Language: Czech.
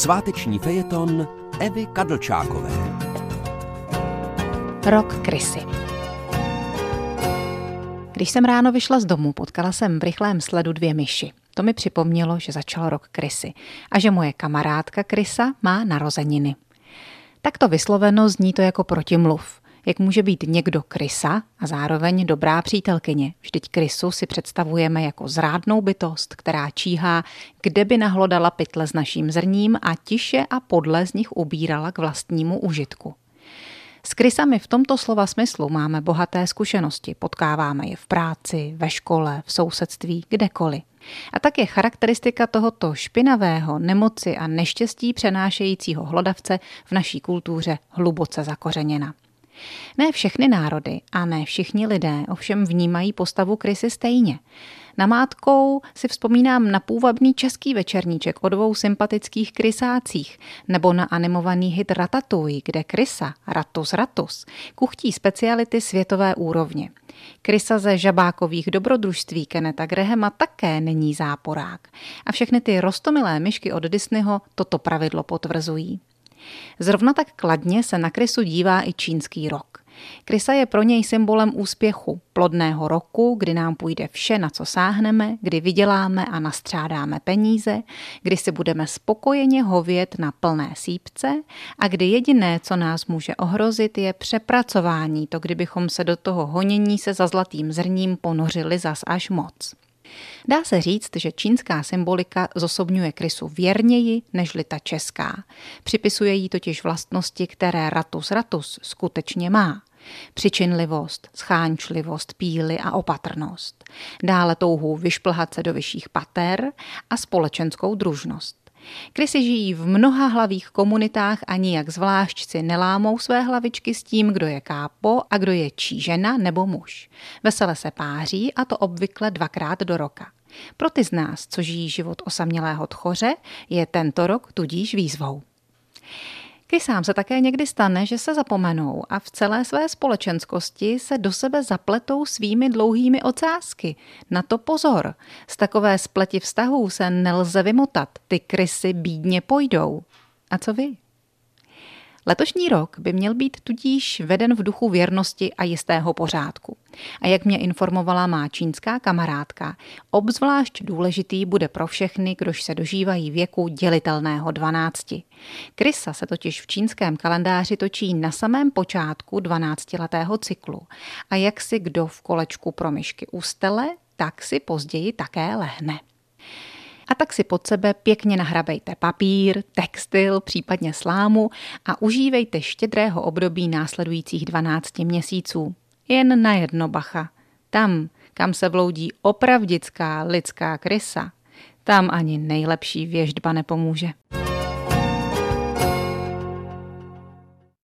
Sváteční fejeton Evy Kadlčákové. Rok krysy. Když jsem ráno vyšla z domu, potkala jsem v rychlém sledu dvě myši. To mi připomnělo, že začal rok krysy a že moje kamarádka krysa má narozeniny. Takto vysloveno zní to jako protimluv. Jak může být někdo krysa a zároveň dobrá přítelkyně? Vždyť krysu si představujeme jako zrádnou bytost, která číhá, kde by nahlodala pytle s naším zrním a tiše a podle z nich ubírala k vlastnímu užitku. S krysami v tomto slova smyslu máme bohaté zkušenosti, potkáváme je v práci, ve škole, v sousedství, kdekoliv. A tak je charakteristika tohoto špinavého, nemoci a neštěstí přenášejícího hlodavce v naší kultuře hluboce zakořeněna. Ne všechny národy a ne všichni lidé ovšem vnímají postavu krysy stejně. Namátkou si vzpomínám na půvabný český večerníček o dvou sympatických krysácích nebo na animovaný hit Ratatouille, kde krysa, Ratus Ratus, kuchtí speciality světové úrovně. Krysa ze žabákových dobrodružství Keneta Grehema také není záporák. A všechny ty rostomilé myšky od Disneyho toto pravidlo potvrzují. Zrovna tak kladně se na krysu dívá i čínský rok. Krysa je pro něj symbolem úspěchu, plodného roku, kdy nám půjde vše, na co sáhneme, kdy vyděláme a nastřádáme peníze, kdy si budeme spokojeně hovět na plné sípce a kdy jediné, co nás může ohrozit, je přepracování, to kdybychom se do toho honění se za zlatým zrním ponořili zas až moc. Dá se říct, že čínská symbolika zosobňuje krysu věrněji nežli ta česká. Připisuje jí totiž vlastnosti, které ratus ratus skutečně má. Přičinlivost, schánčlivost, píly a opatrnost. Dále touhu vyšplhat se do vyšších pater a společenskou družnost. Krysy žijí v mnoha hlavých komunitách a nijak zvlášť si nelámou své hlavičky s tím, kdo je kápo a kdo je čí žena nebo muž. Vesele se páří a to obvykle dvakrát do roka. Pro ty z nás, co žijí život osamělého tchoře, je tento rok tudíž výzvou. Kysám se také někdy stane, že se zapomenou a v celé své společenskosti se do sebe zapletou svými dlouhými ocásky. Na to pozor. Z takové spleti vztahů se nelze vymotat. Ty krysy bídně pojdou. A co vy? Letošní rok by měl být tudíž veden v duchu věrnosti a jistého pořádku. A jak mě informovala má čínská kamarádka, obzvlášť důležitý bude pro všechny, kdož se dožívají věku dělitelného 12. Krysa se totiž v čínském kalendáři točí na samém počátku 12-letého cyklu. A jak si kdo v kolečku pro myšky ustele, tak si později také lehne a tak si pod sebe pěkně nahrabejte papír, textil, případně slámu a užívejte štědrého období následujících 12 měsíců. Jen na jedno bacha. Tam, kam se vloudí opravdická lidská krysa, tam ani nejlepší věždba nepomůže.